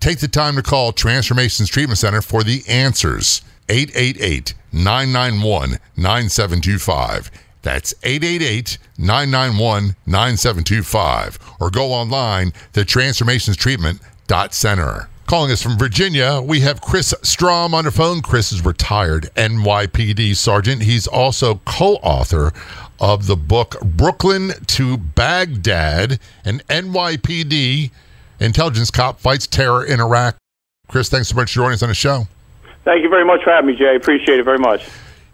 Take the time to call Transformations Treatment Center for the answers. 888 991 9725. That's 888 991 9725. Or go online to transformationstreatment.center. Calling us from Virginia, we have Chris Strom on the phone. Chris is retired NYPD sergeant. He's also co author of the book Brooklyn to Baghdad, an NYPD intelligence cop fights terror in Iraq. Chris, thanks so much for joining us on the show. Thank you very much for having me, Jay. I appreciate it very much.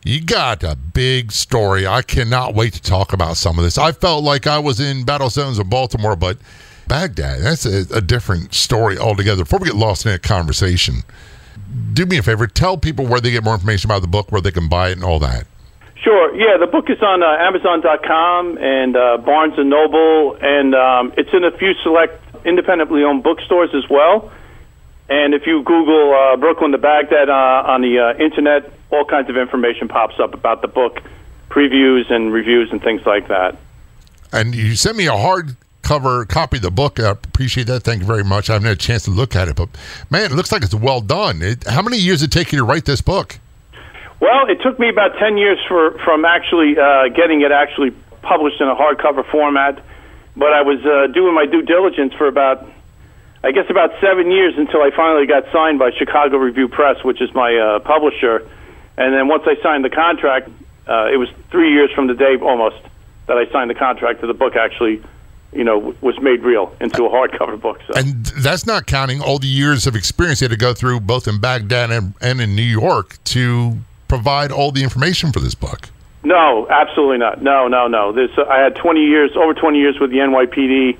You got a big story. I cannot wait to talk about some of this. I felt like I was in battle zones of Baltimore, but Baghdad, that's a, a different story altogether. Before we get lost in that conversation, do me a favor, tell people where they get more information about the book, where they can buy it, and all that. Sure. Yeah, the book is on uh, Amazon.com and uh, Barnes and Noble, and um, it's in a few select independently owned bookstores as well. And if you Google uh, Brooklyn to Baghdad uh, on the uh, internet, all kinds of information pops up about the book, previews and reviews and things like that. And you sent me a hardcover copy of the book. I appreciate that. Thank you very much. I haven't had a chance to look at it, but man, it looks like it's well done. It, how many years did it take you to write this book? Well, it took me about 10 years for, from actually uh, getting it actually published in a hardcover format but I was uh, doing my due diligence for about, I guess, about seven years until I finally got signed by Chicago Review Press, which is my uh, publisher. And then once I signed the contract, uh, it was three years from the day almost that I signed the contract that the book actually, you know, was made real into a hardcover book. So. And that's not counting all the years of experience you had to go through both in Baghdad and, and in New York to provide all the information for this book. No, absolutely not. No, no, no. This uh, I had 20 years, over 20 years with the NYPD.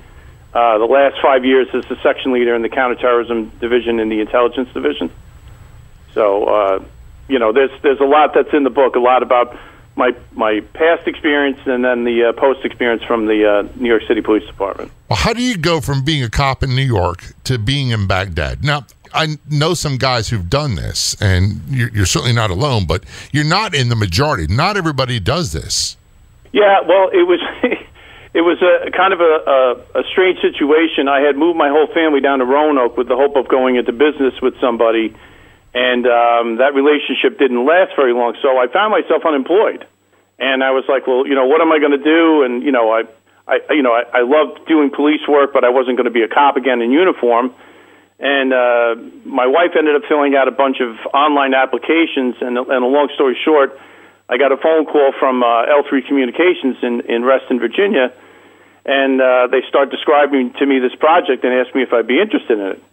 Uh, the last five years as the section leader in the counterterrorism division in the intelligence division. So, uh, you know, there's there's a lot that's in the book. A lot about my my past experience and then the uh, post experience from the uh, New York City Police Department. Well, how do you go from being a cop in New York to being in Baghdad? Now, I know some guys who've done this, and you're, you're, certainly not alone. But you're not in the majority. Not everybody does this. Yeah, well, it was it was a kind of a, a, a strange situation. I had moved my whole family down to Roanoke with the hope of going into business with somebody, and um, that relationship didn't last very long. So I found myself unemployed, and I was like, well, you know, what am I going to do? And you know, I. I, you know, I, I loved doing police work, but I wasn't going to be a cop again in uniform and uh, my wife ended up filling out a bunch of online applications. And, and a long story short, I got a phone call from uh, L3 Communications in, in Reston, Virginia, and uh, they start describing to me this project and asked me if I'd be interested in it.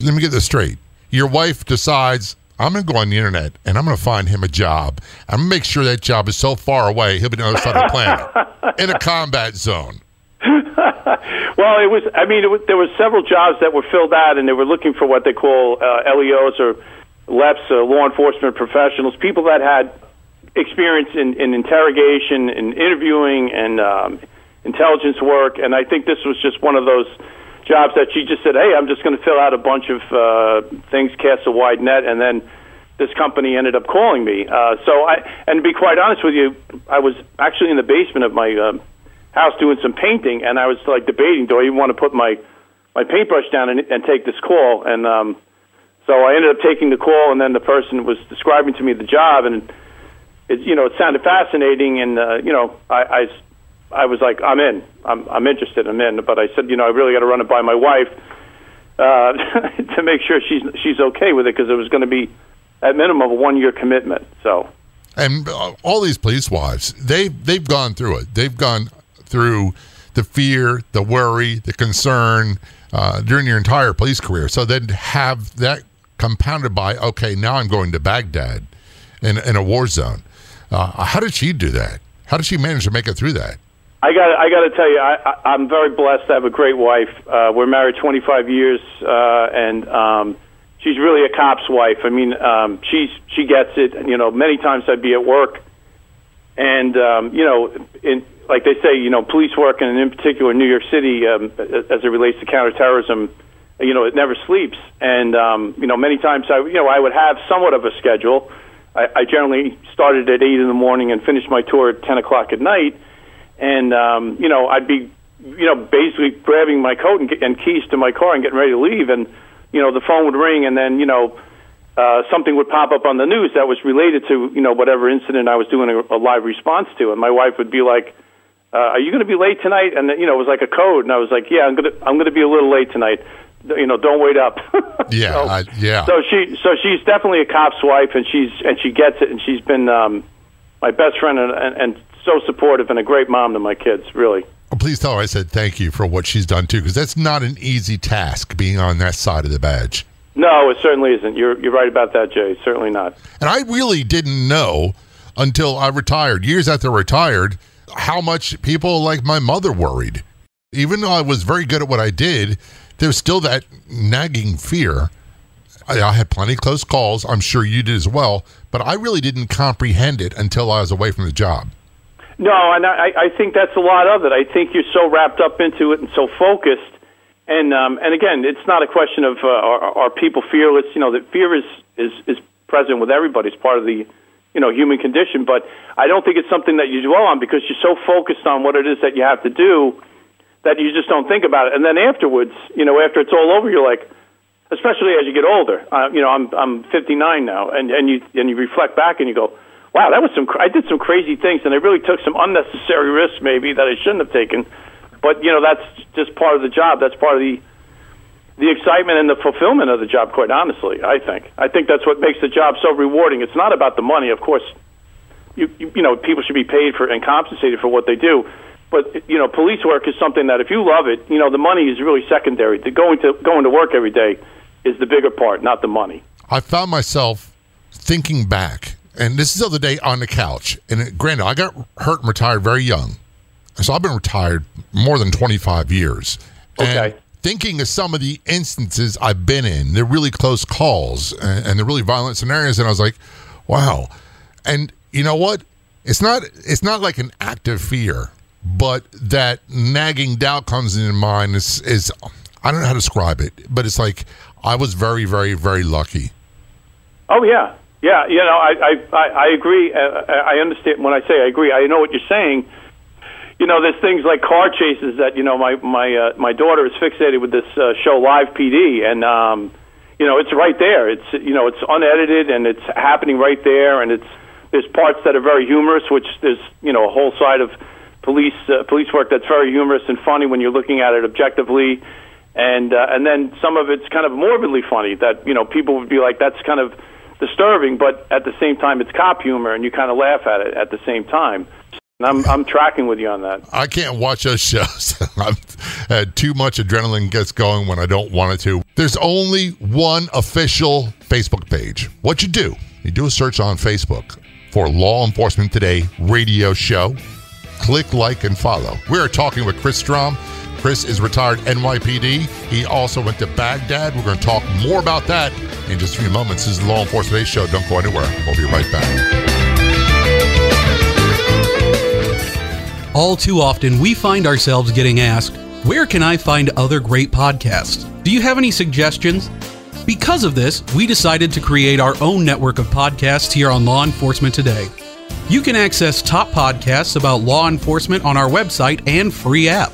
Let me get this straight. Your wife decides I'm going to go on the internet and I'm going to find him a job. I'm going to make sure that job is so far away he'll be on the other side of the planet in a combat zone. well, it was. I mean, was, there were several jobs that were filled out, and they were looking for what they call uh, LEOs or LEPs, uh, law enforcement professionals, people that had experience in, in interrogation, in interviewing, and um, intelligence work. And I think this was just one of those jobs that she just said, "Hey, I'm just going to fill out a bunch of uh, things, cast a wide net, and then." this company ended up calling me. Uh, so I, and to be quite honest with you, I was actually in the basement of my um, house doing some painting, and I was like debating, do I even want to put my my paintbrush down and, and take this call? And um, so I ended up taking the call, and then the person was describing to me the job, and it, you know, it sounded fascinating, and uh, you know, I, I I was like, I'm in, I'm I'm interested, I'm in. But I said, you know, I really got to run it by my wife uh, to make sure she's she's okay with it because it was going to be at minimum a one year commitment. So, and uh, all these police wives, they they've gone through it. They've gone through the fear, the worry, the concern uh, during your entire police career. So then have that compounded by okay, now I'm going to Baghdad in in a war zone. Uh, how did she do that? How did she manage to make it through that? I got I got to tell you, I, I'm very blessed to have a great wife. Uh, we're married 25 years, uh, and um, she's really a cop's wife. I mean, um, she's she gets it. You know, many times I'd be at work, and um, you know, in like they say, you know, police work, and in particular New York City, um, as it relates to counterterrorism, you know, it never sleeps. And um, you know, many times I, you know, I would have somewhat of a schedule. I, I generally started at eight in the morning and finished my tour at ten o'clock at night, and um, you know, I'd be, you know, basically grabbing my coat and, and keys to my car and getting ready to leave, and you know, the phone would ring, and then you know. Uh, something would pop up on the news that was related to you know whatever incident I was doing a, a live response to, and my wife would be like, uh, "Are you going to be late tonight?" And you know it was like a code, and I was like, "Yeah, I'm gonna I'm gonna be a little late tonight." You know, don't wait up. yeah, so, I, yeah. So she so she's definitely a cop's wife, and she's and she gets it, and she's been um, my best friend and, and, and so supportive and a great mom to my kids, really. Well, please tell her I said thank you for what she's done too, because that's not an easy task being on that side of the badge. No, it certainly isn't. You're you're right about that, Jay. Certainly not. And I really didn't know until I retired, years after I retired, how much people like my mother worried. Even though I was very good at what I did, there was still that nagging fear. I, I had plenty of close calls. I'm sure you did as well, but I really didn't comprehend it until I was away from the job. No, and I, I think that's a lot of it. I think you're so wrapped up into it and so focused. And um, and again, it's not a question of uh, are, are people fearless. You know, that fear is is is present with everybody. It's part of the you know human condition. But I don't think it's something that you dwell on because you're so focused on what it is that you have to do that you just don't think about it. And then afterwards, you know, after it's all over, you're like, especially as you get older. Uh, you know, I'm I'm 59 now, and and you and you reflect back and you go wow, that was some. I did some crazy things, and I really took some unnecessary risks, maybe that I shouldn't have taken. But you know, that's just part of the job. That's part of the the excitement and the fulfillment of the job. Quite honestly, I think. I think that's what makes the job so rewarding. It's not about the money, of course. You you, you know, people should be paid for and compensated for what they do. But you know, police work is something that if you love it, you know, the money is really secondary. The going to going to work every day is the bigger part, not the money. I found myself thinking back and this is the other day on the couch. And granted, I got hurt and retired very young. So I've been retired more than 25 years. Okay. And thinking of some of the instances I've been in, they're really close calls and, and they're really violent scenarios. And I was like, wow. And you know what? It's not it's not like an active fear, but that nagging doubt comes in mind is is I don't know how to describe it, but it's like I was very, very, very lucky. Oh yeah, yeah, you know, I I I agree. Uh, I understand when I say I agree. I know what you're saying. You know, there's things like car chases that you know my my uh, my daughter is fixated with this uh, show Live PD, and um, you know it's right there. It's you know it's unedited and it's happening right there, and it's there's parts that are very humorous, which there's you know a whole side of police uh, police work that's very humorous and funny when you're looking at it objectively, and uh, and then some of it's kind of morbidly funny that you know people would be like that's kind of disturbing, but at the same time, it's cop humor, and you kind of laugh at it at the same time. I'm I'm tracking with you on that. I can't watch those shows. I've had too much adrenaline gets going when I don't want it to. There's only one official Facebook page. What you do, you do a search on Facebook for Law Enforcement Today radio show. Click like and follow. We are talking with Chris Strom. Chris is retired NYPD. He also went to Baghdad. We're going to talk more about that in just a few moments. This is the Law Enforcement Today Show. Don't go anywhere. We'll be right back. All too often, we find ourselves getting asked, Where can I find other great podcasts? Do you have any suggestions? Because of this, we decided to create our own network of podcasts here on Law Enforcement Today. You can access top podcasts about law enforcement on our website and free app.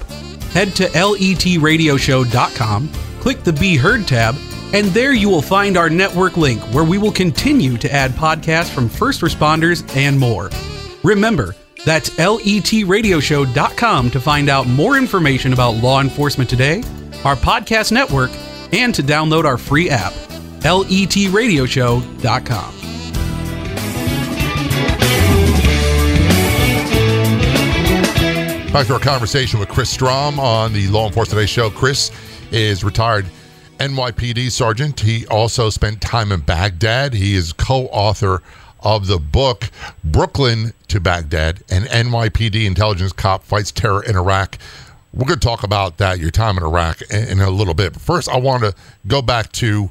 Head to letradioshow.com, click the Be Heard tab, and there you will find our network link where we will continue to add podcasts from first responders and more. Remember, that's letradioshow.com to find out more information about law enforcement today, our podcast network, and to download our free app, letradioshow.com. Back to our conversation with Chris Strom on the Law Enforcement Today show. Chris is retired NYPD sergeant. He also spent time in Baghdad. He is co-author of the book Brooklyn to Baghdad, an NYPD intelligence cop fights terror in Iraq. We're going to talk about that, your time in Iraq, in, a little bit. But first, I want to go back to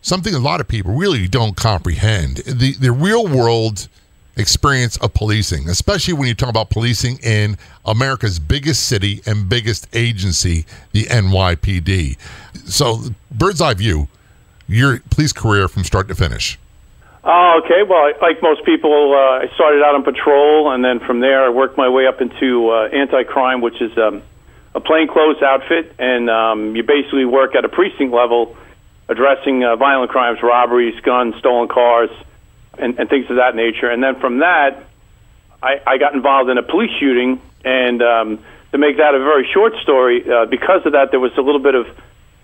something a lot of people really don't comprehend the, the real world experience of policing, especially when you talk about policing in America's biggest city and biggest agency, the NYPD. So, bird's eye view, your police career from start to finish. Oh, okay. Well, like most people, uh, I started out on patrol, and then from there, I worked my way up into uh, anti-crime, which is um, a plainclothes outfit, and um, you basically work at a precinct level, addressing uh, violent crimes, robberies, guns, stolen cars, and, and things of that nature. And then from that, I, I got involved in a police shooting, and um, to make that a very short story, uh, because of that, there was a little bit of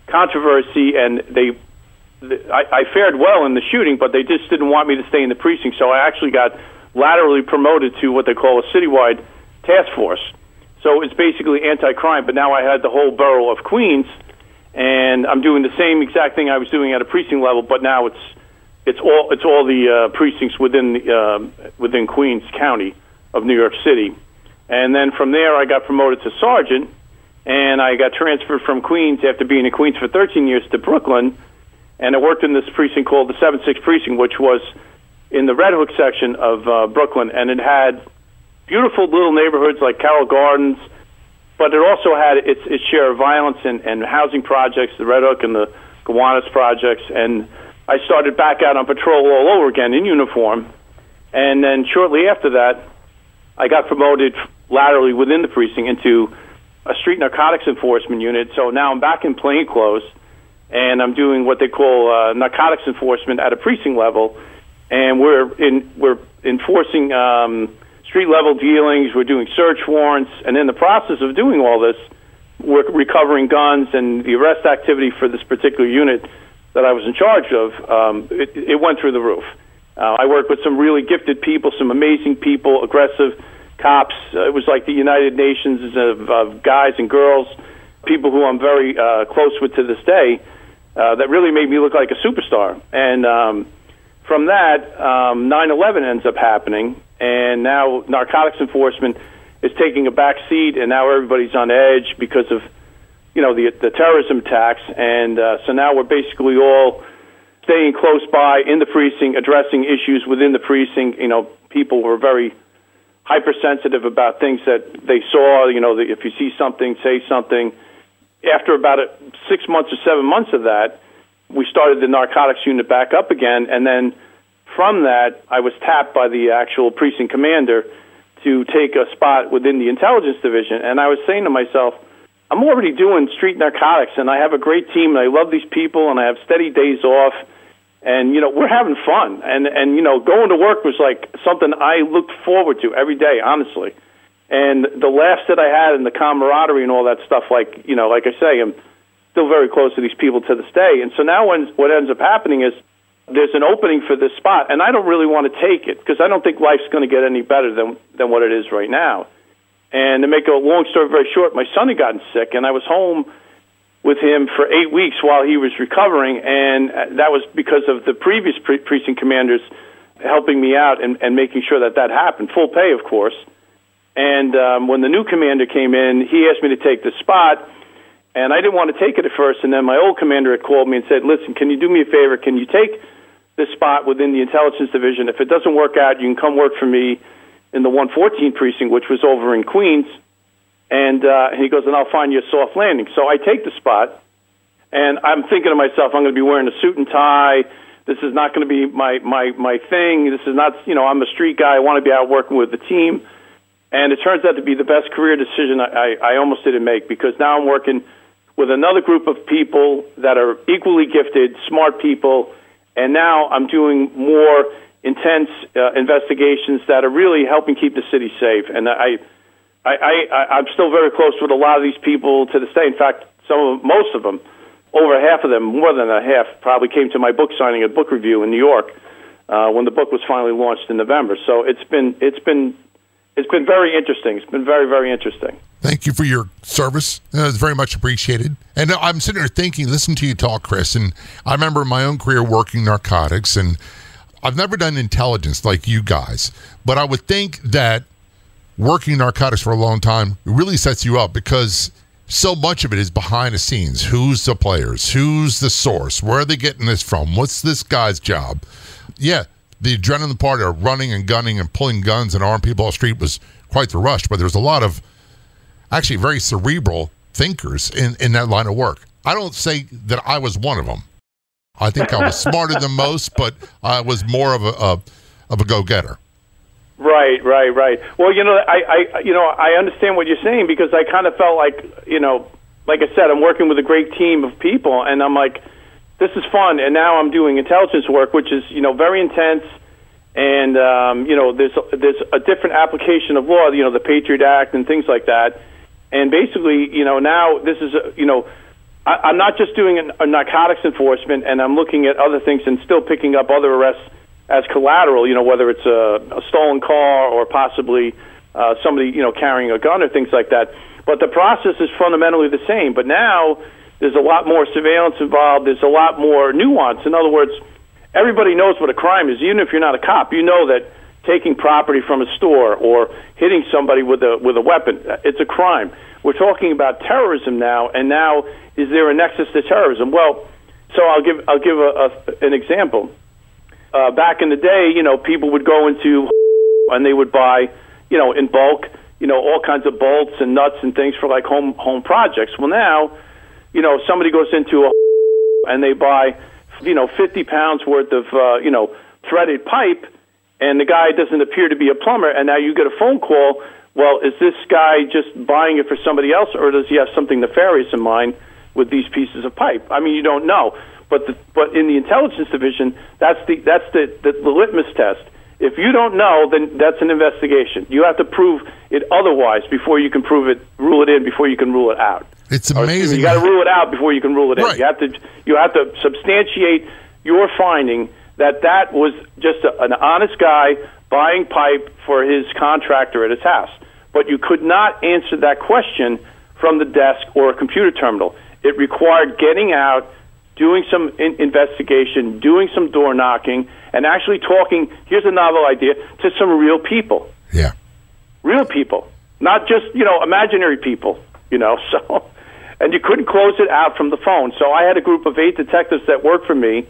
controversy, and they I, I fared well in the shooting, but they just didn't want me to stay in the precinct. So I actually got laterally promoted to what they call a citywide task force. So it's basically anti-crime. But now I had the whole borough of Queens, and I'm doing the same exact thing I was doing at a precinct level, but now it's it's all it's all the uh, precincts within the, uh, within Queens County of New York City. And then from there, I got promoted to sergeant, and I got transferred from Queens after being in Queens for 13 years to Brooklyn and I worked in this precinct called the Seven Six Precinct, which was in the Red Hook section of uh, Brooklyn, and it had beautiful little neighborhoods like Carroll Gardens, but it also had its, its share of violence and, and housing projects, the Red Hook and the Gowanus projects, and I started back out on patrol all over again in uniform, and then shortly after that, I got promoted laterally within the precinct into a street narcotics enforcement unit. So now I'm back in plainclothes and I'm doing what they call uh, narcotics enforcement at a precinct level, and we're in we're enforcing um, street level dealings. We're doing search warrants, and in the process of doing all this, we're recovering guns and the arrest activity for this particular unit that I was in charge of. Um, it, it went through the roof. Uh, I worked with some really gifted people, some amazing people, aggressive cops. Uh, it was like the United Nations of, of guys and girls, people who I'm very uh, close with to this day uh, that really made me look like a superstar. And um, from that, um, 9/11 ends up happening, and now narcotics enforcement is taking a back seat, and now everybody's on edge because of you know the the terrorism attacks, and uh, so now we're basically all staying close by in the precinct, addressing issues within the precinct. You know, people were very hypersensitive about things that they saw. You know, if you see something, say something after about a, six months or seven months of that, we started the narcotics unit back up again, and then from that, I was tapped by the actual precinct commander to take a spot within the intelligence division. And I was saying to myself, I'm already doing street narcotics, and I have a great team, and I love these people, and I have steady days off, and you know we're having fun, and and you know going to work was like something I looked forward to every day, honestly and the laughs that I had and the camaraderie and all that stuff, like you know, like I say, I'm still very close to these people to this day. And so now, when what ends up happening is there's an opening for this spot, and I don't really want to take it because I don't think life's going to get any better than than what it is right now. And to make a long story very short, my son had gotten sick, and I was home with him for eight weeks while he was recovering, and uh, that was because of the previous pre- precinct commanders helping me out and, and making sure that that happened, full pay, of course. And um, when the new commander came in, he asked me to take the spot, and I didn't want to take it at first. And then my old commander had called me and said, "Listen, can you do me a favor? Can you take this spot within the intelligence division? If it doesn't work out, you can come work for me in the 114 precinct, which was over in Queens." And uh, he goes, "And I'll find you a soft landing." So I take the spot, and I'm thinking to myself, I'm going to be wearing a suit and tie. This is not going to be my my my thing. This is not, you know, I'm a street guy. I want to be out working with the team, and it turns out to be the best career decision I, I, I almost didn't make because now I'm working with another group of people that are equally gifted, smart people, and now I'm doing more intense uh, investigations that are really helping keep the city safe. And I, I, I, I'm still very close with a lot of these people to this day. In fact, some of most of them, over half of them, more than a half, probably came to my book signing at Book Revue in New York uh, when the book was finally launched in November. So it's been it's been it's been very interesting. It's been very very interesting. Thank you for your service. It's very much appreciated. And I'm sitting here thinking, listen to you talk, Chris, and I remember my own career working narcotics, and I've never done intelligence like you guys, but I would think that working narcotics for a long time really sets you up because so much of it is behind the scenes. Who's the players? Who's the source? Where are they getting this from? What's this guy's job? Yeah, the adrenaline part of running and gunning and pulling guns and arming people off the street was quite the rush, but there's a lot of actually very cerebral thinkers in, in that line of work. I don't say that I was one of them. I think I was smarter than most, but I was more of a, a of a go getter. Right, right, right. Well, you know, I, I, you know, I understand what you're saying because I kind of felt like, you know, like I said, I'm working with a great team of people, and I'm like, this is fun. And now I'm doing intelligence work, which is, you know, very intense, and um, you know, there's there's a different application of law, you know, the Patriot Act and things like that. And basically, you know, now this is, a, you know, I'm not just doing a, a narcotics enforcement, and I'm looking at other things and still picking up other arrests as collateral, you know, whether it's a, a stolen car or possibly uh, somebody, you know, carrying a gun or things like that. But the process is fundamentally the same. But now there's a lot more surveillance involved. There's a lot more nuance. In other words, everybody knows what a crime is. Even if you're not a cop, you know that taking property from a store or hitting somebody with a with a weapon, it's a crime. We're talking about terrorism now, and now is there a nexus to terrorism? Well, so I'll give I'll give a, a, an example uh, back in the day, you know, people would go into and they would buy, you know, in bulk, you know, all kinds of bolts and nuts and things for like home home projects. Well, now, you know, somebody goes into a and they buy, you know, 50 pounds worth of, uh, you know, threaded pipe, and the guy doesn't appear to be a plumber, and now you get a phone call. Well, is this guy just buying it for somebody else, or does he have something nefarious in mind with these pieces of pipe? I mean, you don't know. But the, but in the intelligence division, that's the that's the, the, the litmus test. If you don't know, then that's an investigation. You have to prove it otherwise before you can prove it, rule it in before you can rule it out. It's amazing. you got to rule it out before you can rule it in. You have to you have to substantiate your finding that that was just a, an honest guy buying pipe for his contractor at his house. But you could not answer that question from the desk or a computer terminal. It required getting out doing some in- investigation, doing some door knocking, and actually talking. Here's a novel idea to some real people. Yeah. Real people, not just you know imaginary people. You know, so and you couldn't close it out from the phone. So I had a group of eight detectives that worked for me,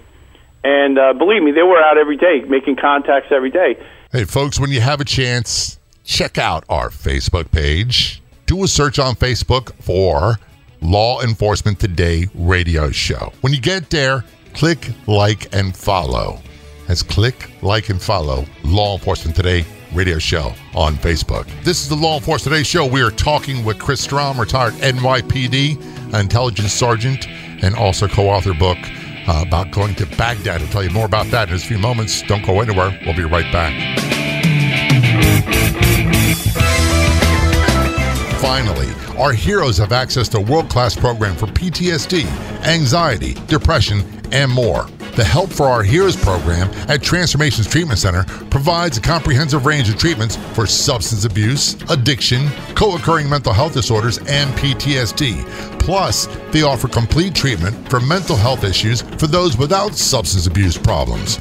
and uh, believe me, they were out every day making contacts every day. Hey, folks, when you have a chance, check out our Facebook page. Do a search on Facebook for Law Enforcement Today radio show. When you get there, click like and follow. That's click like and follow Law Enforcement Today radio show on Facebook. This is the Law Enforcement Today show. We are talking with Chris Strom, retired NYPD intelligence sergeant, and also co-author book uh, about going to Baghdad. I'll tell you more about that in a few moments. Don't go anywhere. We'll be right back. Finally, our heroes have access to a world class program for PTSD, anxiety, depression, and more. The Help for Our Heroes program at Transformations Treatment Center provides a comprehensive range of treatments for substance abuse, addiction, co occurring mental health disorders, and PTSD. Plus, they offer complete treatment for mental health issues for those without substance abuse problems.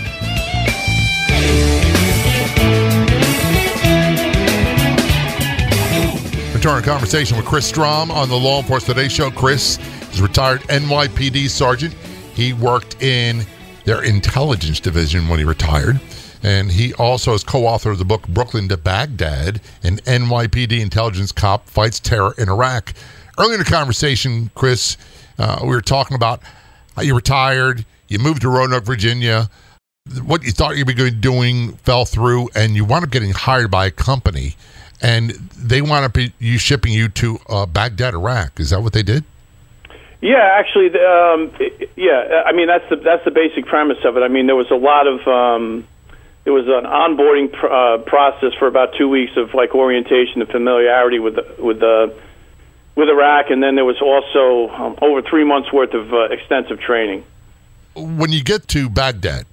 Return a conversation with Chris Strom on the Law Enforcement Today Show. Chris is a retired NYPD sergeant. He worked in their intelligence division when he retired. And he also is co author of the book Brooklyn to Baghdad An NYPD intelligence cop fights terror in Iraq. Earlier in the conversation, Chris, uh, we were talking about how you retired, you moved to Roanoke, Virginia. What you thought you were going to be doing fell through, and you wound up getting hired by a company and they wound up you shipping you to uh, Baghdad, Iraq. Is that what they did? Yeah, actually, um, yeah. I mean, that's the that's the basic premise of it. I mean, there was a lot of um, there was an onboarding pr- uh, process for about two weeks of like orientation and familiarity with the, with the with Iraq, and then there was also um, over three months worth of uh, extensive training. When you get to Baghdad,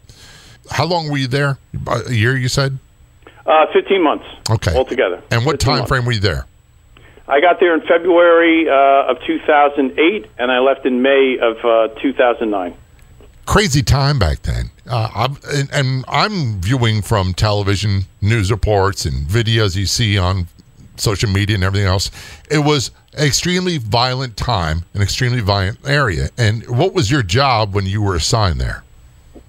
how long were you there? A year, you said. Uh, 15 months. Okay. Altogether. And what time months. frame were you there? I got there in February uh, of 2008, and I left in May of uh, 2009. Crazy time back then. Uh, and, and I'm viewing from television, news reports, and videos you see on social media and everything else. It was an extremely violent time, an extremely violent area. And what was your job when you were assigned there?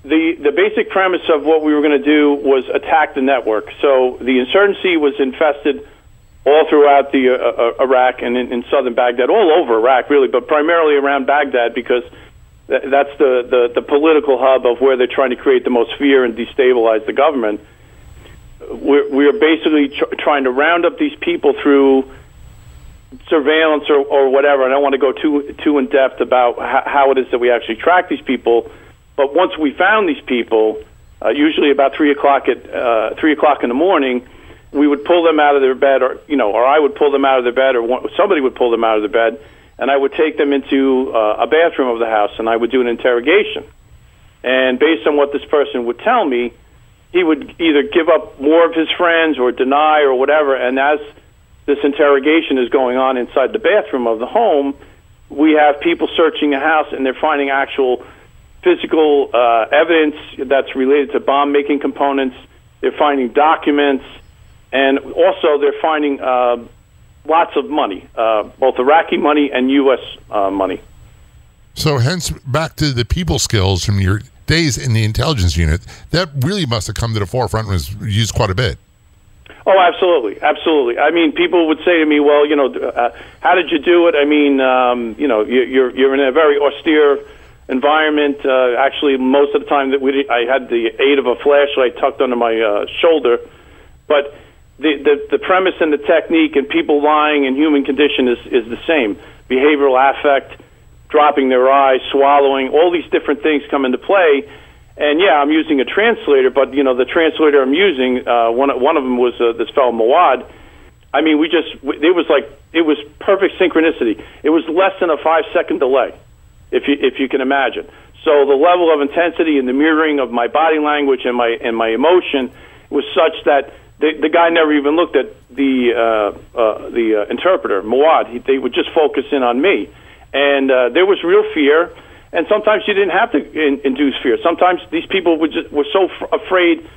The the basic premise of what we were going to do was attack the network. So the insurgency was infested all throughout the uh, uh, Iraq and in, in southern Baghdad, all over Iraq, really, but primarily around Baghdad because th- that's the, the the political hub of where they're trying to create the most fear and destabilize the government. We're, we're basically tr- trying to round up these people through surveillance or, or whatever. I don't want to go too too in depth about how it is that we actually track these people but once we found these people, uh, usually about three o'clock at uh, three o'clock in the morning, we would pull them out of their bed, or you know, or I would pull them out of their bed, or one, somebody would pull them out of their bed, and I would take them into uh, a bathroom of the house, and I would do an interrogation. And based on what this person would tell me, he would either give up more of his friends or deny or whatever. And as this interrogation is going on inside the bathroom of the home, we have people searching the house, and they're finding actual physical uh, evidence that's related to bomb making components. They're finding documents, and also they're finding uh, lots of money, uh, both Iraqi money and U.S. Uh, money. So, hence, back to the people skills from your days in the intelligence unit, that really must have come to the forefront and was used quite a bit. Oh, absolutely, absolutely. I mean, people would say to me, "Well, you know, uh, how did you do it?" I mean, um, you know, you're you're in a very austere environment. Uh, actually, most of the time that we, I had the aid of a flashlight tucked under my uh, shoulder, but the, the the premise and the technique and people lying and human condition is is the same. Behavioral affect, dropping their eyes, swallowing, all these different things come into play. And yeah, I'm using a translator, but you know the translator I'm using, uh, one one of them was uh, this fellow Mawad. I mean, we just it was like it was perfect synchronicity. It was less than a five second delay if you if you can imagine. So the level of intensity and the mirroring of my body language and my and my emotion was such that the, the guy never even looked at the uh, uh, the uh, interpreter, Mawad. He, they would just focus in on me, and uh, there was real fear. And sometimes you didn't have to in, induce fear. Sometimes these people would just, were so f- afraid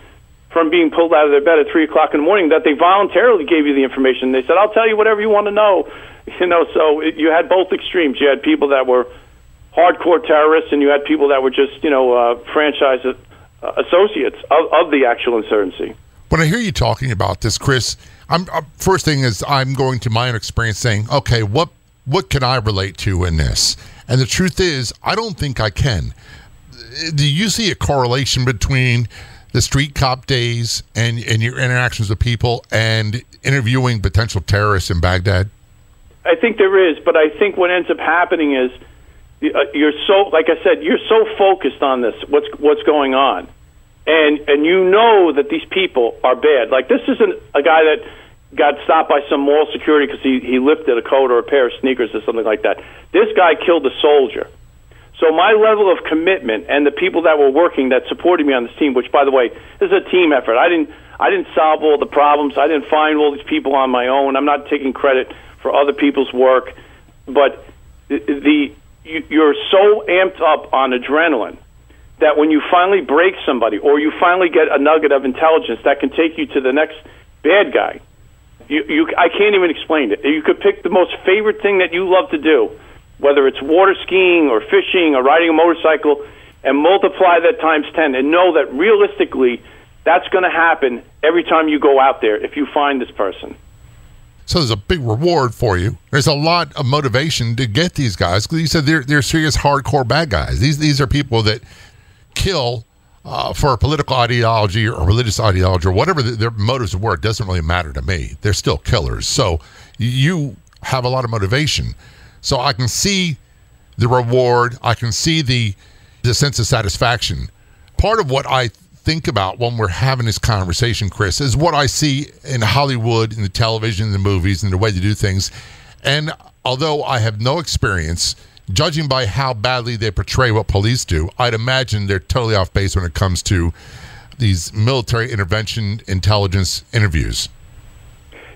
from being pulled out of their bed at three o'clock in the morning that they voluntarily gave you the information. They said, "I'll tell you whatever you want to know." You know, so it, you had both extremes. You had people that were hardcore terrorists, and you had people that were just, you know, uh, franchise uh, associates of, of, the actual insurgency. When I hear you talking about this, Chris, I'm uh, first thing is I'm going to my own experience, saying, okay, what what can I relate to in this? And the truth is, I don't think I can. Do you see a correlation between the street cop days and, and your interactions with people and interviewing potential terrorists in Baghdad? I think there is, but I think what ends up happening is Uh, you're so like I said, you're so focused on this. What's what's going on, and and you know that these people are bad. Like this isn't a guy that got stopped by some mall security because he, he lifted a coat or a pair of sneakers or something like that. This guy killed a soldier. So my level of commitment and the people that were working that supported me on this team, which by the way, this is a team effort. I didn't I didn't solve all the problems. I didn't find all these people on my own. I'm not taking credit for other people's work, but the, you're so amped up on adrenaline that when you finally break somebody or you finally get a nugget of intelligence that can take you to the next bad guy, you, you I can't even explain it. You could pick the most favorite thing that you love to do whether it's water skiing or fishing or riding a motorcycle, and multiply that times 10 and know that realistically that's going to happen every time you go out there if you find this person. So there's a big reward for you. There's a lot of motivation to get these guys because you said they're they're serious, hardcore bad guys. These these are people that kill uh, for a political ideology or religious ideology or whatever the, their motives were. It doesn't really matter to me. They're still killers. So you have a lot of motivation. So I can see the reward. I can see the the sense of satisfaction. Part of what I think about when we're having this conversation, Chris, is what I see in Hollywood, in the television, in the movies, and the way they do things. And although I have no experience, judging by how badly they portray what police do, I'd imagine they're totally off base when it comes to these military intervention intelligence interviews.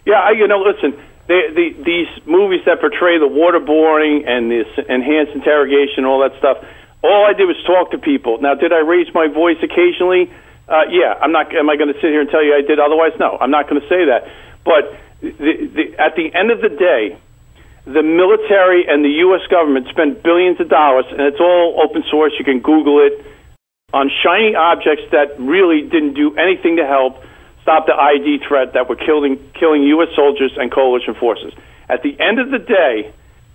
Yeah, you know, listen, they, the, these movies that portray the waterboarding and this enhanced interrogation, all that stuff. All I did was talk to people. Now, did I raise my voice occasionally? Uh, yeah. I'm not. Am I going to sit here and tell you I did otherwise? No, I'm not going to say that. But the, the, at the end of the day, the military and the U.S. government spend billions of dollars, and it's all open source. You can Google it on shiny objects that really didn't do anything to help stop the IED threat that were killing killing U.S. soldiers and coalition forces. At the end of the day,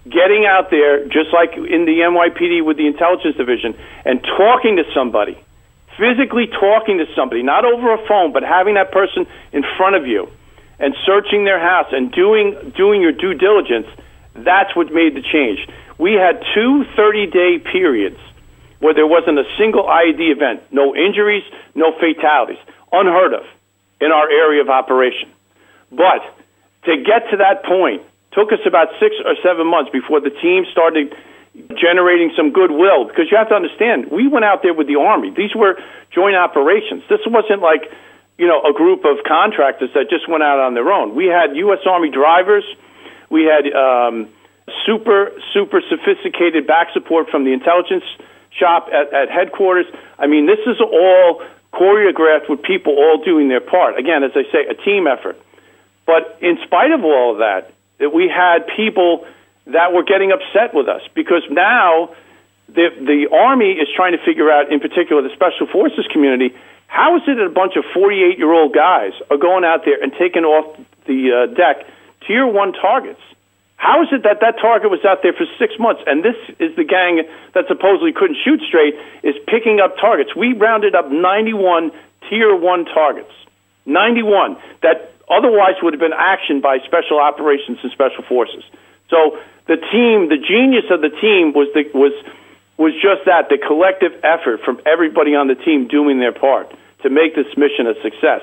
getting out there, just like in the NYPD with the intelligence division, and talking to somebody, physically talking to somebody, not over a phone, but having that person in front of you, and searching their house and doing doing your due diligence. That's what made the change. We had two 30 day periods where there wasn't a single IED event, no injuries, no fatalities, unheard of in our area of operation. But to get to that point took us about six or seven months before the team started generating some goodwill because you have to understand we went out there with the army. These were joint operations. This wasn't like you know a group of contractors that just went out on their own. We had us army drivers. We had um, super super sophisticated back support from the intelligence shop at, at headquarters. I mean this is all choreographed with people all doing their part. Again, as I say, a team effort. But in spite of all of that, that we had people that were getting upset with us because now the the army is trying to figure out, in particular, the special forces community, how is it that a bunch of 48 year old guys are going out there and taking off the uh, deck tier one targets? How is it that that target was out there for six months, and this is the gang that supposedly couldn't shoot straight is picking up targets? We rounded up 91 tier one targets, 91 that otherwise would have been action by special operations and special forces. So the team, the genius of the team was the, was was just that the collective effort from everybody on the team doing their part to make this mission a success.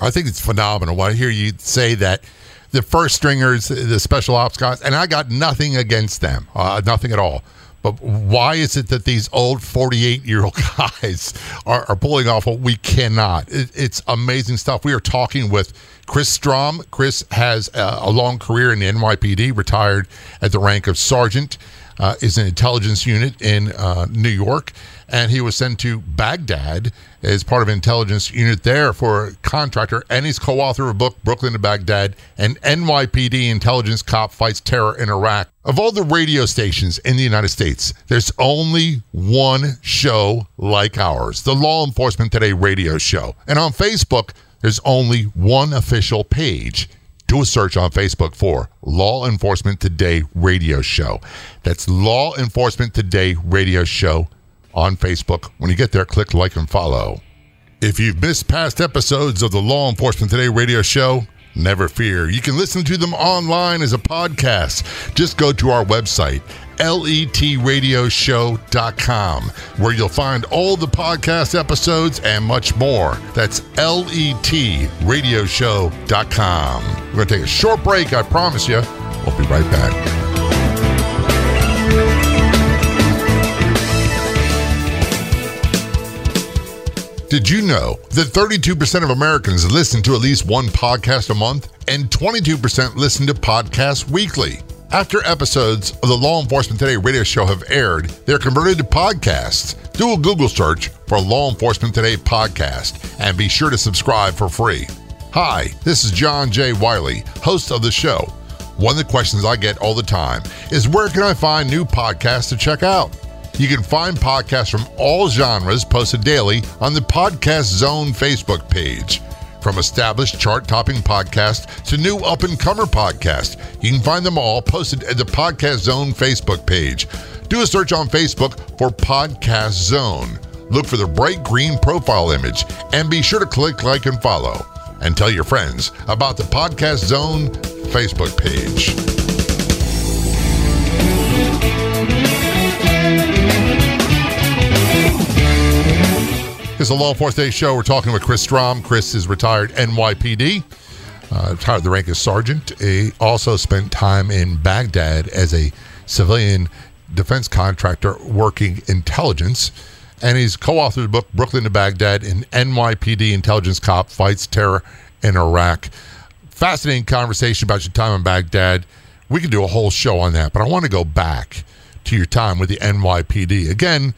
I think it's phenomenal. I hear you say that the first stringers, the special ops guys, and I got nothing against them, uh, nothing at all. But why is it that these old 48 year old guys are, are, pulling off what we cannot? It, it's amazing stuff. We are talking with Chris Strom. Chris has a, a long career in the NYPD, retired at the rank of sergeant, uh, is an intelligence unit in uh, New York and he was sent to Baghdad as part of an intelligence unit there for a contractor. And he's co-author of a book, Brooklyn to Baghdad, and NYPD intelligence cop fights terror in Iraq. Of all the radio stations in the United States, there's only one show like ours, the Law Enforcement Today radio show. And on Facebook, there's only one official page. Do a search on Facebook for Law Enforcement Today Radio Show. That's Law Enforcement Today Radio Show on Facebook. When you get there, click like and follow. If you've missed past episodes of the Law Enforcement Today radio show, Never fear. You can listen to them online as a podcast. Just go to our website, letradioshow.com, where you'll find all the podcast episodes and much more. That's letradioshow.com. We're going to take a short break, I promise you. We'll be right back. Did you know that 32% of Americans listen to at least one podcast a month and 22% listen to podcasts weekly? After episodes of the Law Enforcement Today radio show have aired, they're converted to podcasts. Do a Google search for Law Enforcement Today podcast and be sure to subscribe for free. Hi, this is John J. Wiley, host of the show. One of the questions I get all the time is where can I find new podcasts to check out? You can find podcasts from all genres posted daily on the Podcast Zone Facebook page. From established chart topping podcasts to new up and comer podcasts, you can find them all posted at the Podcast Zone Facebook page. Do a search on Facebook for Podcast Zone. Look for the bright green profile image and be sure to click like and follow. And tell your friends about the Podcast Zone Facebook page. It's a Law Enforcement Today show. We're talking with Chris Strom. Chris is retired NYPD, uh, retired the rank as sergeant. He also spent time in Baghdad as a civilian defense contractor working intelligence. And he's co authored the book Brooklyn to Baghdad in NYPD Intelligence Cop Fights Terror in Iraq. Fascinating conversation about your time in Baghdad. We could do a whole show on that, but I want to go back to your time with the NYPD. Again,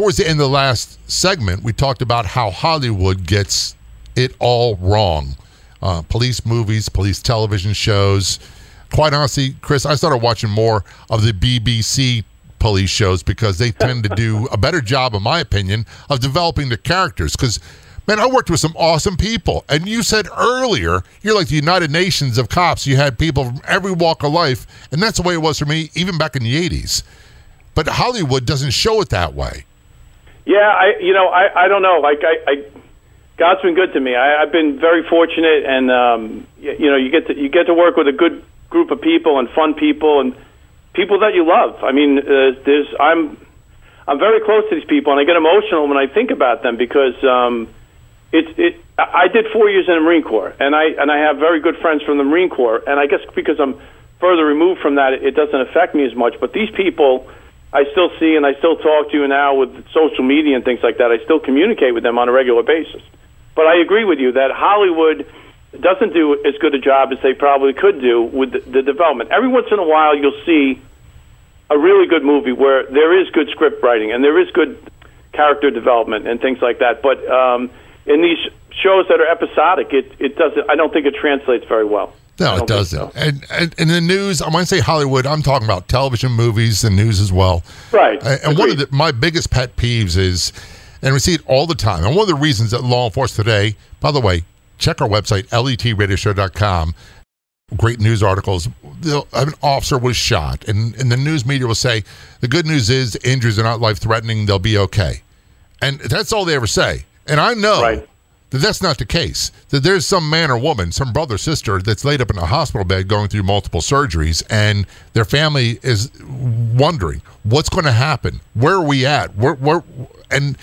towards the end of the last segment, we talked about how Hollywood gets it all wrong. Uh, police movies, police television shows. Quite honestly, Chris, I started watching more of the BBC police shows because they tend to do a better job, in my opinion, of developing the characters. Because, man, I worked with some awesome people. And you said earlier, you're like the United Nations of cops. You had people from every walk of life. And that's the way it was for me, even back in the 80s. But Hollywood doesn't show it that way. Yeah, I you know I I don't know like I, I God's been good to me. I, I've been very fortunate, and um, you, you know you get to you get to work with a good group of people and fun people and people that you love. I mean, uh, there's I'm I'm very close to these people, and I get emotional when I think about them because um, it's it. I did four years in the Marine Corps, and I and I have very good friends from the Marine Corps, and I guess because I'm further removed from that, it doesn't affect me as much. But these people I still see and I still talk to you now with social media and things like that. I still communicate with them on a regular basis. But I agree with you that Hollywood doesn't do as good a job as they probably could do with the, development. Every once in a while, you'll see a really good movie where there is good script writing and there is good character development and things like that. But um, in these shows that are episodic, it, it doesn't. I don't think it translates very well. No, it doesn't. So. And, and in the news, I might say Hollywood. I'm talking about television, movies, and news as well. Right. Uh, and Agreed. one of the, my biggest pet peeves is, and we see it all the time. And one of the reasons that law enforcement today, by the way, check our website letradioshow.com. Great news articles. An officer was shot, and, and the news media will say the good news is injuries are not life threatening. They'll be okay, and that's all they ever say. And I know right that that's not the case. That there's some man or woman, some brother or sister that's laid up in a hospital bed going through multiple surgeries, and their family is wondering what's going to happen. Where are we at? Where, where, and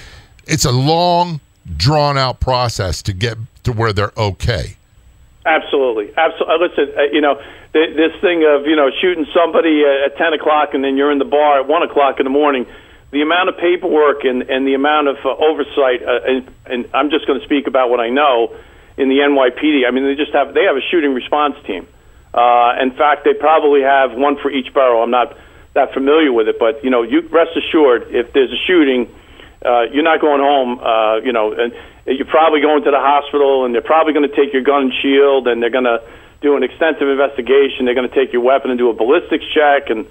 it's a long, drawn out process to get to where they're okay. Absolutely, absolutely. Uh, listen, uh, you know this thing of you know shooting somebody at ten o'clock and then you're in the bar at one o'clock in the morning the amount of paperwork and, and the amount of uh, oversight, uh, and, and I'm just going to speak about what I know in the NYPD. I mean, they just have they have a shooting response team. Uh, in fact, they probably have one for each borough. I'm not that familiar with it, but you know, you rest assured, if there's a shooting, uh, you're not going home. Uh, you know, and you're probably going to the hospital, and they're probably going to take your gun and shield, and they're going to do an extensive investigation. They're going to take your weapon and do a ballistics check, and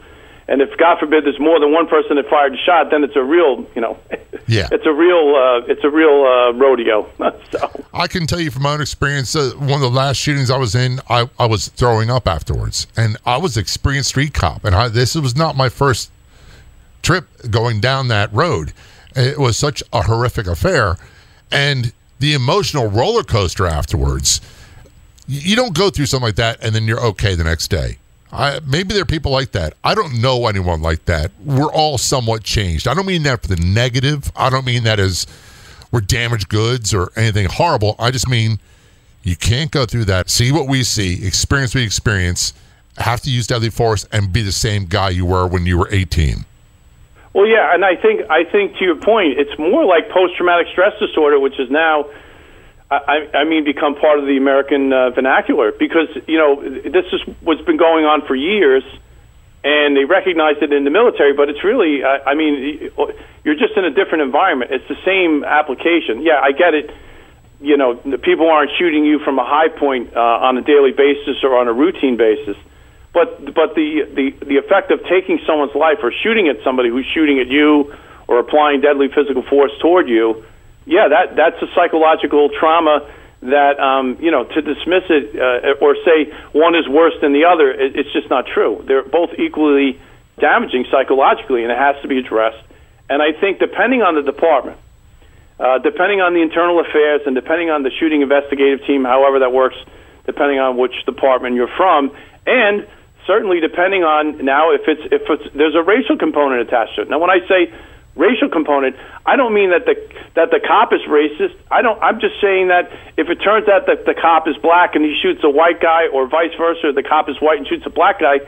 and if God forbid there's more than one person that fired a shot, then it's a real, you know, yeah, it's a real, uh, it's a real uh, rodeo. so I can tell you from my own experience, uh, one of the last shootings I was in, I, I was throwing up afterwards, and I was experienced street cop, and I, this was not my first trip going down that road. It was such a horrific affair, and the emotional roller coaster afterwards you don't go through something like that and then you're okay the next day. I, maybe there are people like that. I don't know anyone like that. We're all somewhat changed. I don't mean that for the negative. I don't mean that as we're damaged goods or anything horrible. I just mean you can't go through that, see what we see, experience what we experience, have to use deadly force, and be the same guy you were when you were 18. Well, yeah, and I think I think to your point, it's more like post traumatic stress disorder, which is now I, I mean, become part of the American uh, vernacular because you know this is what's been going on for years, and they recognized it in the military. But it's really, I, I mean, you're just in a different environment. It's the same application. Yeah, I get it. You know, the people aren't shooting you from a high point uh, on a daily basis or on a routine basis, but but the the the effect of taking someone's life or shooting at somebody who's shooting at you or applying deadly physical force toward you yeah, that that's a psychological trauma that um, you know to dismiss it uh, or say one is worse than the other, it, it's just not true. They're both equally damaging psychologically, and it has to be addressed. And I think depending on the department, uh, depending on the internal affairs, and depending on the shooting investigative team, however that works, depending on which department you're from, and certainly depending on now if it's if it's there's a racial component attached to it. Now, when I say racial component. I don't mean that the that the cop is racist. I don't. I'm just saying that if it turns out that the cop is black and he shoots a white guy, or vice versa, the cop is white and shoots a black guy,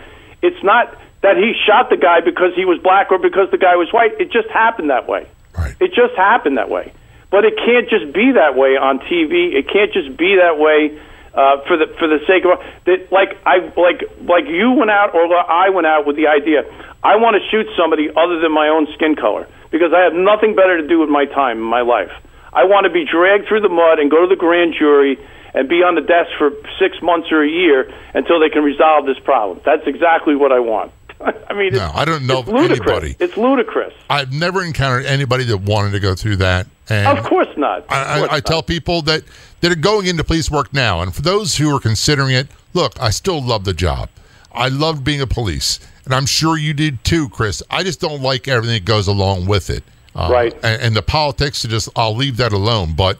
it's not that he shot the guy because he was black or because the guy was white. It just happened that way. Right. It just happened that way. But it can't just be that way on TV. It can't just be that way uh, for the for the sake of that. Like I like like you went out or I went out with the idea. I want to shoot somebody other than my own skin color because I have nothing better to do with my time in my life. I want to be dragged through the mud and go to the grand jury and be on the desk for six months or a year until they can resolve this problem. That's exactly what I want. I mean, no, I don't know anybody. It's ludicrous. I've never encountered anybody that wanted to go through that. And of course not. Of I, course I, I not. tell people that that are going into police work now, and for those who are considering it, look, I still love the job. I loved being a police and I'm sure you did too, Chris. I just don't like everything that goes along with it. Uh, right. And, and the politics, to just I'll leave that alone. But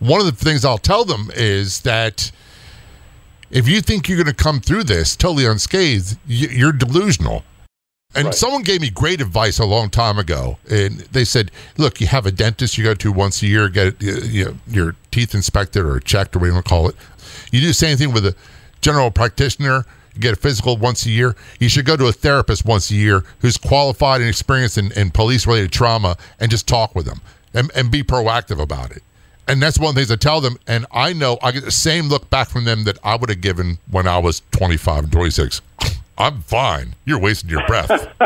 one of the things I'll tell them is that if you think you're going to come through this totally unscathed, you're delusional. And right. someone gave me great advice a long time ago, and they said, "Look, you have a dentist you go to once a year, get you know, your teeth inspected or checked, or whatever you want to call it. You do the same thing with a general practitioner You get a physical once a year. You should go to a therapist once a year who's qualified and experienced in, in police related trauma and just talk with them and, and be proactive about it. And that's one of the things I tell them. And I know I get the same look back from them that I would have given when I was 25 and 26. I'm fine. You're wasting your breath.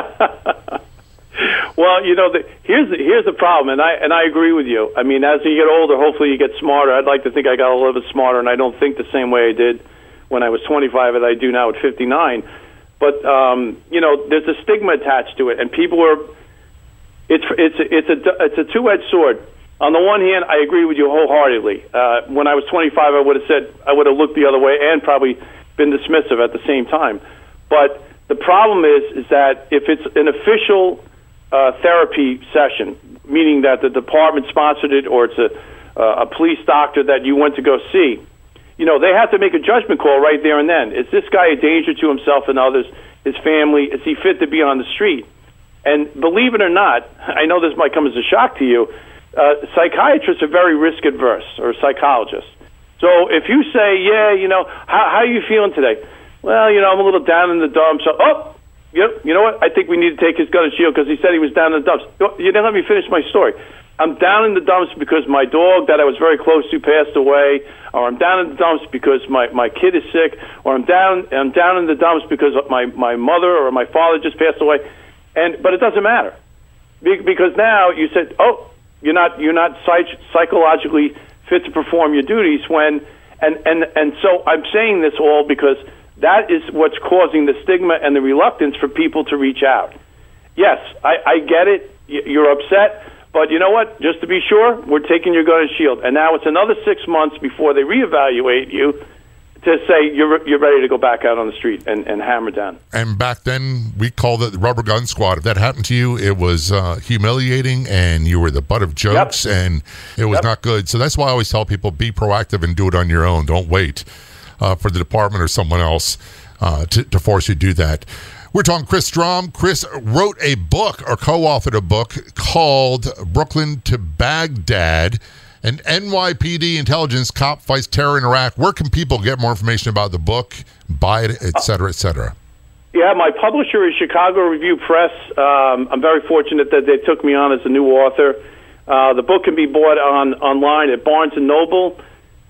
well, you know, the, here's the, here's the problem, and I and I agree with you. I mean, as you get older, hopefully you get smarter. I'd like to think I got a little bit smarter, and I don't think the same way I did when I was 25 as I do now at 59. But um, you know, there's a stigma attached to it, and people are. It's it's it's a it's a two-edged sword. On the one hand, I agree with you wholeheartedly. Uh, when I was 25, I would have said I would have looked the other way and probably been dismissive at the same time. But the problem is is that if it's an official uh, therapy session, meaning that the department sponsored it or it's a uh, a police doctor that you went to go see, you know, they have to make a judgment call right there and then. Is this guy a danger to himself and others, his family? Is he fit to be on the street? And believe it or not, I know this might come as a shock to you. Uh, psychiatrists are very risk adverse, or psychologists. So if you say, "Yeah, you know, how, how are you feeling today?" Well, you know, I'm a little down in the dumps. So, oh, yep, you know what? I think we need to take his gun and shield because he said he was down in the dumps. You didn't let me finish my story. I'm down in the dumps because my dog that I was very close to passed away, or I'm down in the dumps because my, my kid is sick, or I'm down I'm down in the dumps because my, my mother or my father just passed away. And but it doesn't matter. because now you said, "Oh, you're not you're not psych- psychologically fit to perform your duties when and and and so I'm saying this all because that is what's causing the stigma and the reluctance for people to reach out. Yes, I, I get it. You're upset but you know what? Just to be sure, we're taking your gun and shield. And now it's another six months before they reevaluate you to say you're you're ready to go back out on the street and, and hammer down. And back then, we called it the rubber gun squad. If that happened to you, it was uh, humiliating, and you were the butt of jokes, yep. and it was yep. not good. So that's why I always tell people: be proactive and do it on your own. Don't wait. uh, for the department or someone else uh, to, to force you to do that. We're talking Chris Strom. Chris wrote a book or co authored a book called Brooklyn to Baghdad. An NYPD intelligence cop fights terror in Iraq. Where can people get more information about the book, buy it, et cetera, et cetera? Yeah, my publisher is Chicago Review Press. Um, I'm very fortunate that they took me on as a new author. Uh, the book can be bought on online at Barnes and Noble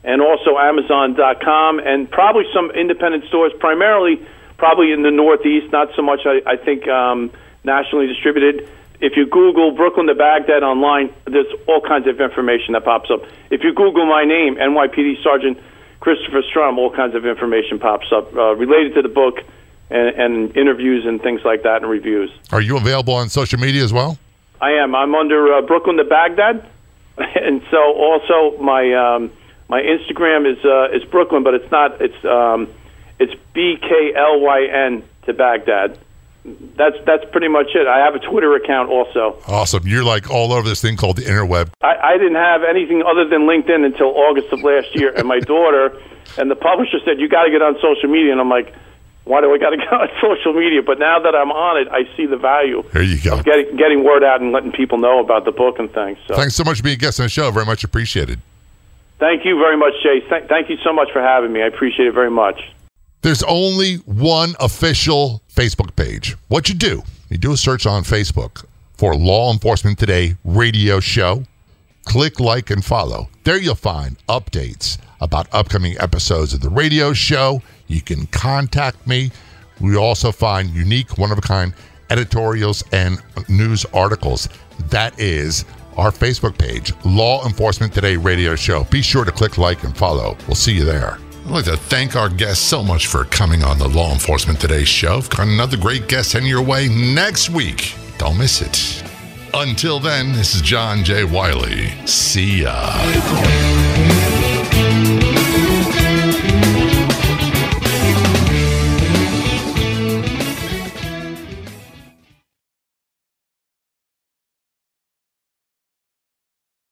and also Amazon.com and probably some independent stores, primarily probably in the Northeast, not so much, I, I think, um, nationally distributed. If you Google Brooklyn to Baghdad online, there's all kinds of information that pops up. If you Google my name, NYPD Sergeant Christopher Strom, all kinds of information pops up uh, related to the book and, and interviews and things like that and reviews. Are you available on social media as well? I am. I'm under uh, Brooklyn to Baghdad, and so also my um, my Instagram is uh, is Brooklyn, but it's not. It's um, it's B K L Y N to Baghdad. That's that's pretty much it. I have a Twitter account also. Awesome. You're like all over this thing called the interweb. I, I didn't have anything other than LinkedIn until August of last year, and my daughter and the publisher said you got to get on social media, and I'm like, why do I got to get on social media? But now that I'm on it, I see the value. There you go. Of getting getting word out and letting people know about the book and things. So. Thanks so much for being a guest on the show. Very much appreciated. Thank you very much, Chase. Th- thank you so much for having me. I appreciate it very much. There's only one official Facebook page. What you do, you do a search on Facebook for Law Enforcement Today radio show. Click like and follow. There you'll find updates about upcoming episodes of the radio show. You can contact me. We also find unique, one of a kind editorials and news articles. That is our Facebook page, Law Enforcement Today Radio Show. Be sure to click like and follow. We'll see you there. I'd like to thank our guests so much for coming on the Law Enforcement Today show. We've got another great guest heading your way next week. Don't miss it. Until then, this is John J. Wiley. See ya.